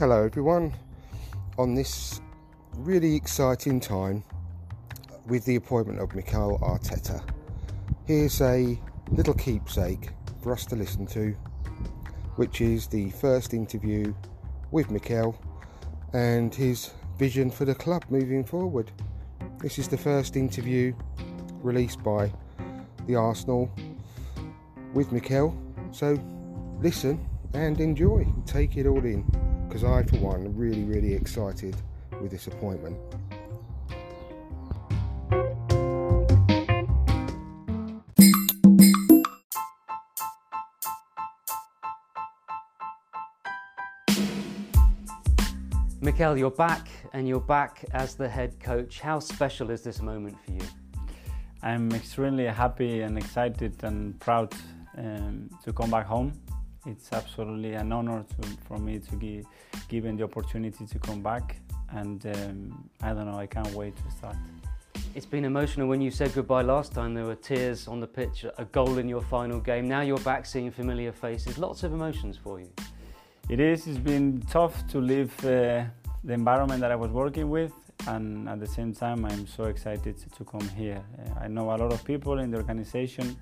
Hello, everyone. On this really exciting time with the appointment of Mikel Arteta, here's a little keepsake for us to listen to, which is the first interview with Mikel and his vision for the club moving forward. This is the first interview released by the Arsenal with Mikel, so listen and enjoy, take it all in because I, for one, am really, really excited with this appointment. Mikel, you're back and you're back as the head coach. How special is this moment for you? I'm extremely happy and excited and proud um, to come back home. It's absolutely an honor to, for me to be given the opportunity to come back, and um, I don't know, I can't wait to start. It's been emotional when you said goodbye last time. There were tears on the pitch, a goal in your final game. Now you're back seeing familiar faces. Lots of emotions for you. It is. It's been tough to leave uh, the environment that I was working with, and at the same time, I'm so excited to come here. Uh, I know a lot of people in the organization.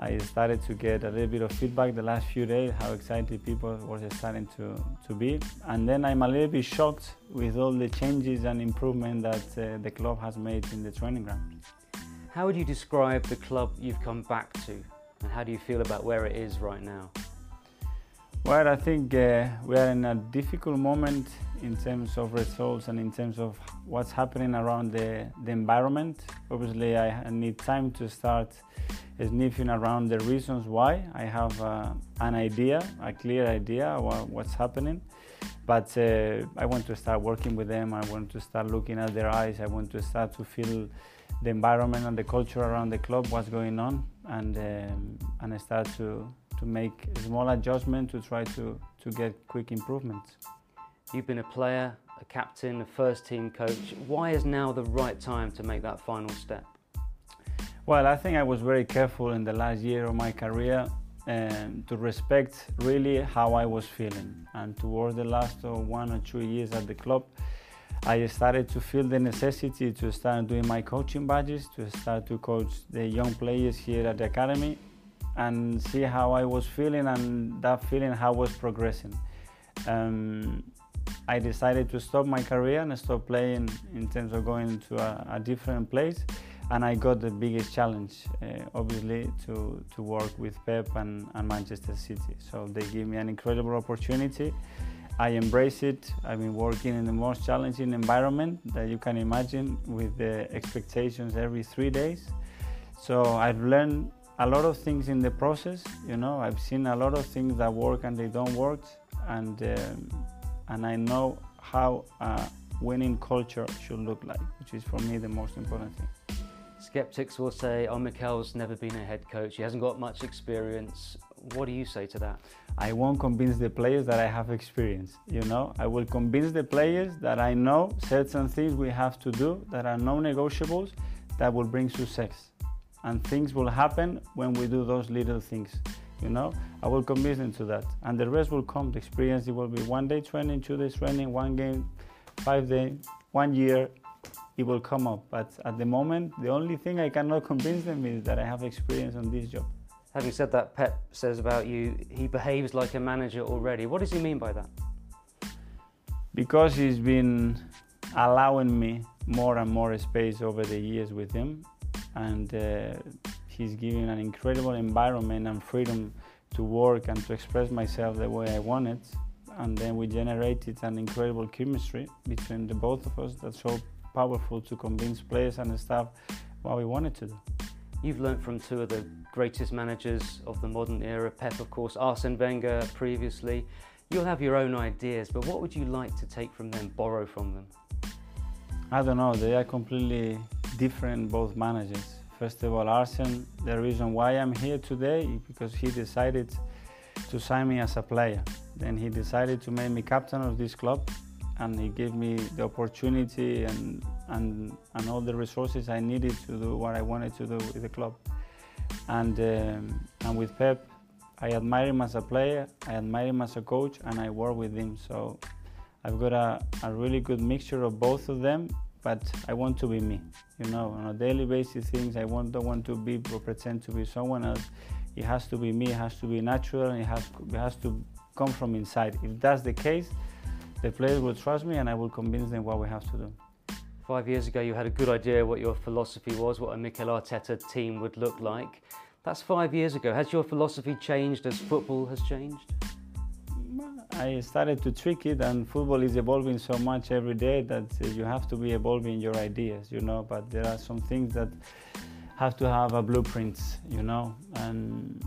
I started to get a little bit of feedback the last few days, how excited people were starting to, to be. And then I'm a little bit shocked with all the changes and improvement that uh, the club has made in the training ground. How would you describe the club you've come back to? And how do you feel about where it is right now? Well, I think uh, we are in a difficult moment in terms of results and in terms of what's happening around the, the environment. Obviously, I need time to start sniffing around the reasons why. I have uh, an idea, a clear idea about what's happening, but uh, I want to start working with them. I want to start looking at their eyes. I want to start to feel the environment and the culture around the club, what's going on, and um, and I start to to make a small adjustment to try to to get quick improvements. You've been a player, a captain, a first team coach. Why is now the right time to make that final step? Well, I think I was very careful in the last year of my career um, to respect really how I was feeling. And towards the last uh, one or two years at the club, I started to feel the necessity to start doing my coaching badges, to start to coach the young players here at the academy and see how I was feeling and that feeling how I was progressing. Um, I decided to stop my career and stop playing in terms of going to a, a different place and I got the biggest challenge, uh, obviously, to, to work with Pep and, and Manchester City. So they gave me an incredible opportunity. I embrace it. I've been working in the most challenging environment that you can imagine with the expectations every three days. So I've learned a lot of things in the process. You know, I've seen a lot of things that work and they don't work, and um, and I know how a winning culture should look like, which is for me the most important thing. Skeptics will say, oh, Mikel's never been a head coach, he hasn't got much experience. What do you say to that? I won't convince the players that I have experience, you know. I will convince the players that I know certain things we have to do that are non-negotiables that will bring success. And things will happen when we do those little things, you know. I will convince them to that. And the rest will come. The experience, it will be one day training, two days training, one game, five days, one year, it will come up. But at the moment, the only thing I cannot convince them is that I have experience on this job. Having said that, Pep says about you, he behaves like a manager already. What does he mean by that? Because he's been allowing me more and more space over the years with him, and uh, he's giving an incredible environment and freedom to work and to express myself the way I want it. And then we generated an incredible chemistry between the both of us that's so powerful to convince players and staff what we wanted to do. You've learnt from two of the greatest managers of the modern era, Pep, of course, Arsene Wenger previously. You'll have your own ideas, but what would you like to take from them, borrow from them? I don't know, they are completely different, both managers. First of all, Arsene, the reason why I'm here today is because he decided to sign me as a player. Then he decided to make me captain of this club and he gave me the opportunity and, and, and all the resources I needed to do what I wanted to do with the club. And, um, and with Pep, I admire him as a player, I admire him as a coach, and I work with him. So I've got a, a really good mixture of both of them, but I want to be me. You know, on a daily basis, things I want, don't want to be or pretend to be someone else. It has to be me, it has to be natural, and it has, it has to come from inside. If that's the case, the players will trust me and I will convince them what we have to do. Five years ago, you had a good idea what your philosophy was, what a Mikel Arteta team would look like. That's five years ago. Has your philosophy changed as football has changed? I started to trick it, and football is evolving so much every day that uh, you have to be evolving your ideas, you know. But there are some things that have to have a blueprint, you know, and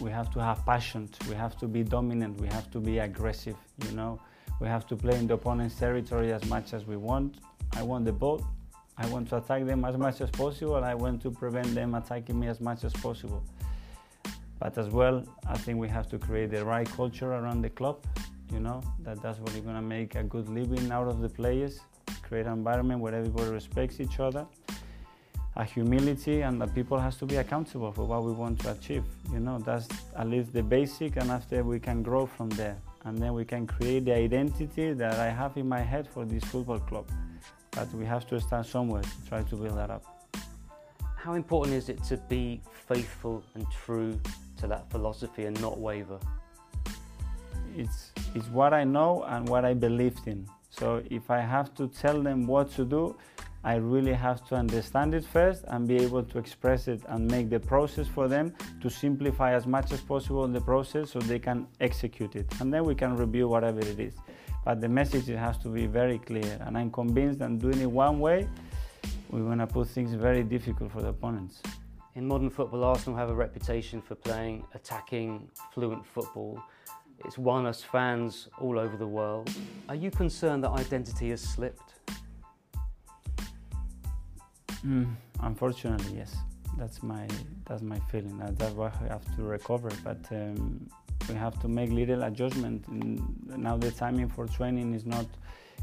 we have to have passion. We have to be dominant. We have to be aggressive, you know. We have to play in the opponent's territory as much as we want. I want the ball. I want to attack them as much as possible. I want to prevent them attacking me as much as possible. But as well, I think we have to create the right culture around the club. You know that that's what you're gonna make a good living out of the players. Create an environment where everybody respects each other. A humility and that people has to be accountable for what we want to achieve. You know that's at least the basic, and after we can grow from there, and then we can create the identity that I have in my head for this football club but we have to start somewhere to try to build that up. How important is it to be faithful and true to that philosophy and not waver? It's, it's what I know and what I believed in. So if I have to tell them what to do, I really have to understand it first and be able to express it and make the process for them to simplify as much as possible the process so they can execute it. And then we can review whatever it is but the message has to be very clear. And I'm convinced that doing it one way, we're going to put things very difficult for the opponents. In modern football, Arsenal have a reputation for playing attacking, fluent football. It's won us fans all over the world. Are you concerned that identity has slipped? Mm, unfortunately, yes. That's my that's my feeling. That's why I have to recover. But um, we have to make little adjustment. Now the timing for training is not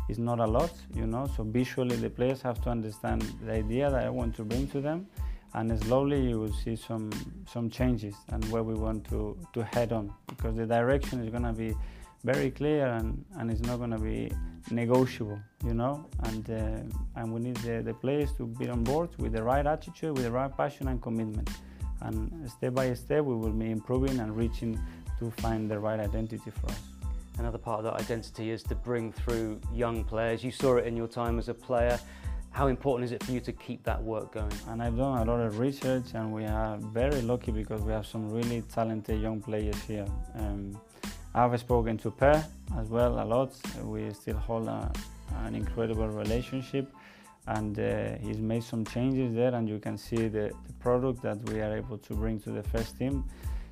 is not a lot, you know. So visually, the players have to understand the idea that I want to bring to them, and slowly you will see some some changes and where we want to to head on because the direction is going to be very clear and, and it's not going to be negotiable, you know. And uh, and we need the, the players to be on board with the right attitude, with the right passion and commitment. And step by step, we will be improving and reaching to find the right identity for us. Another part of that identity is to bring through young players. You saw it in your time as a player. How important is it for you to keep that work going? And I've done a lot of research, and we are very lucky because we have some really talented young players here. Um, I've spoken to Per as well a lot. We still hold a, an incredible relationship, and uh, he's made some changes there, and you can see the, the product that we are able to bring to the first team.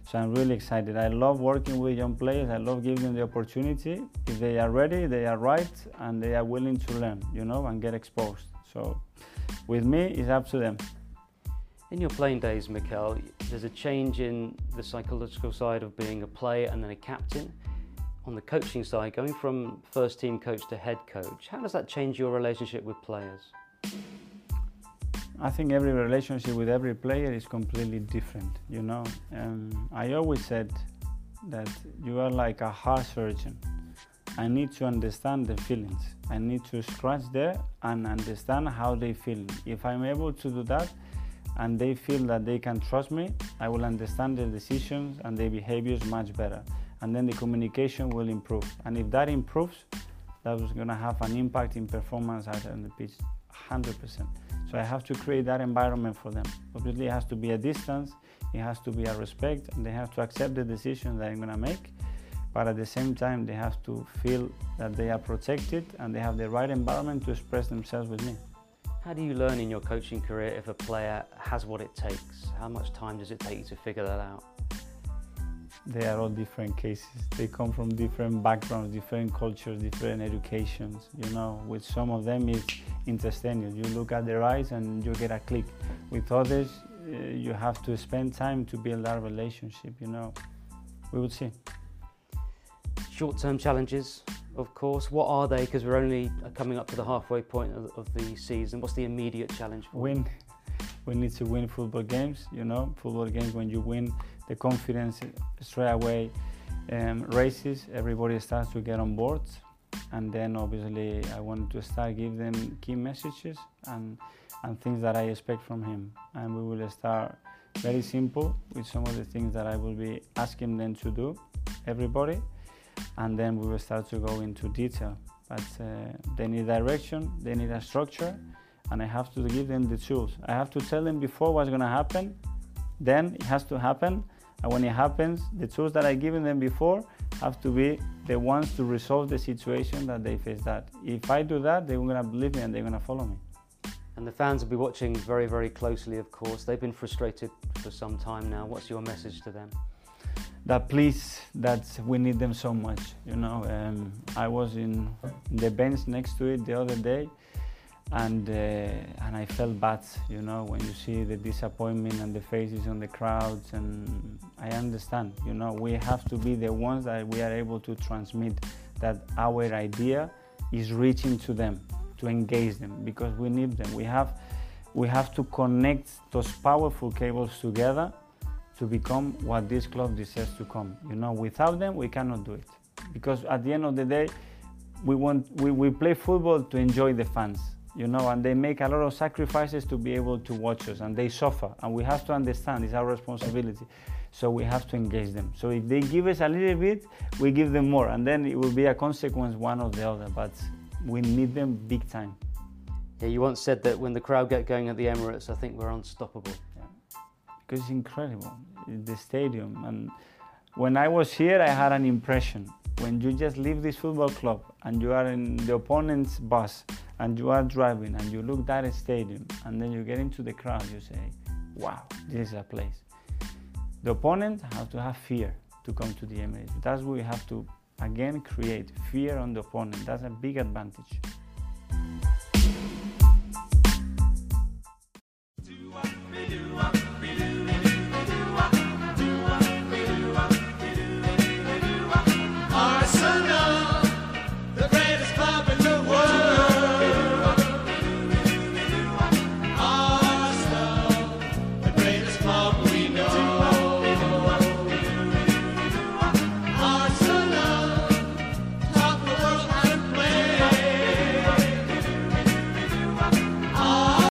So I'm really excited. I love working with young players. I love giving them the opportunity. If they are ready, they are right, and they are willing to learn, you know, and get exposed. So with me, it's up to them. In your playing days, Mikel, there's a change in the psychological side of being a player and then a captain. On the coaching side, going from first team coach to head coach, how does that change your relationship with players? I think every relationship with every player is completely different, you know. Um, I always said that you are like a heart surgeon. I need to understand the feelings. I need to scratch there and understand how they feel. If I'm able to do that and they feel that they can trust me, I will understand their decisions and their behaviors much better. And then the communication will improve. And if that improves, that was going to have an impact in performance out on the pitch 100%. So I have to create that environment for them. Obviously, it has to be a distance, it has to be a respect, and they have to accept the decisions that I'm going to make but at the same time they have to feel that they are protected and they have the right environment to express themselves with me. How do you learn in your coaching career if a player has what it takes? How much time does it take you to figure that out? They are all different cases. They come from different backgrounds, different cultures, different educations. You know, with some of them it's instantaneous. You look at their eyes and you get a click. With others, uh, you have to spend time to build that relationship. You know, we will see. Short-term challenges, of course. What are they? Because we're only coming up to the halfway point of, of the season. What's the immediate challenge? Win. We need to win football games. You know, football games. When you win, the confidence straight away um, races. Everybody starts to get on board, and then obviously I want to start give them key messages and and things that I expect from him. And we will start very simple with some of the things that I will be asking them to do. Everybody and then we will start to go into detail. But uh, they need direction, they need a structure, and I have to give them the tools. I have to tell them before what's going to happen, then it has to happen, and when it happens, the tools that I've given them before have to be the ones to resolve the situation that they face. That if I do that, they're going to believe me and they're going to follow me. And the fans will be watching very, very closely, of course. They've been frustrated for some time now. What's your message to them? That please that we need them so much you know um, i was in the bench next to it the other day and uh, and i felt bad you know when you see the disappointment and the faces on the crowds and i understand you know we have to be the ones that we are able to transmit that our idea is reaching to them to engage them because we need them. We have we have to connect those powerful cables together to become what this club deserves to come. You know, without them, we cannot do it. Because at the end of the day, we want we, we play football to enjoy the fans, you know, and they make a lot of sacrifices to be able to watch us, and they suffer, and we have to understand it's our responsibility. So we have to engage them. So if they give us a little bit, we give them more, and then it will be a consequence one or the other. But we need them big time. Yeah, you once said that when the crowd get going at the Emirates, I think we're unstoppable because it's incredible, the stadium. And when I was here, I had an impression. When you just leave this football club and you are in the opponent's bus and you are driving and you look at stadium and then you get into the crowd, you say, wow, this is a place. The opponent has to have fear to come to the Emirates. That's what we have to, again, create fear on the opponent. That's a big advantage.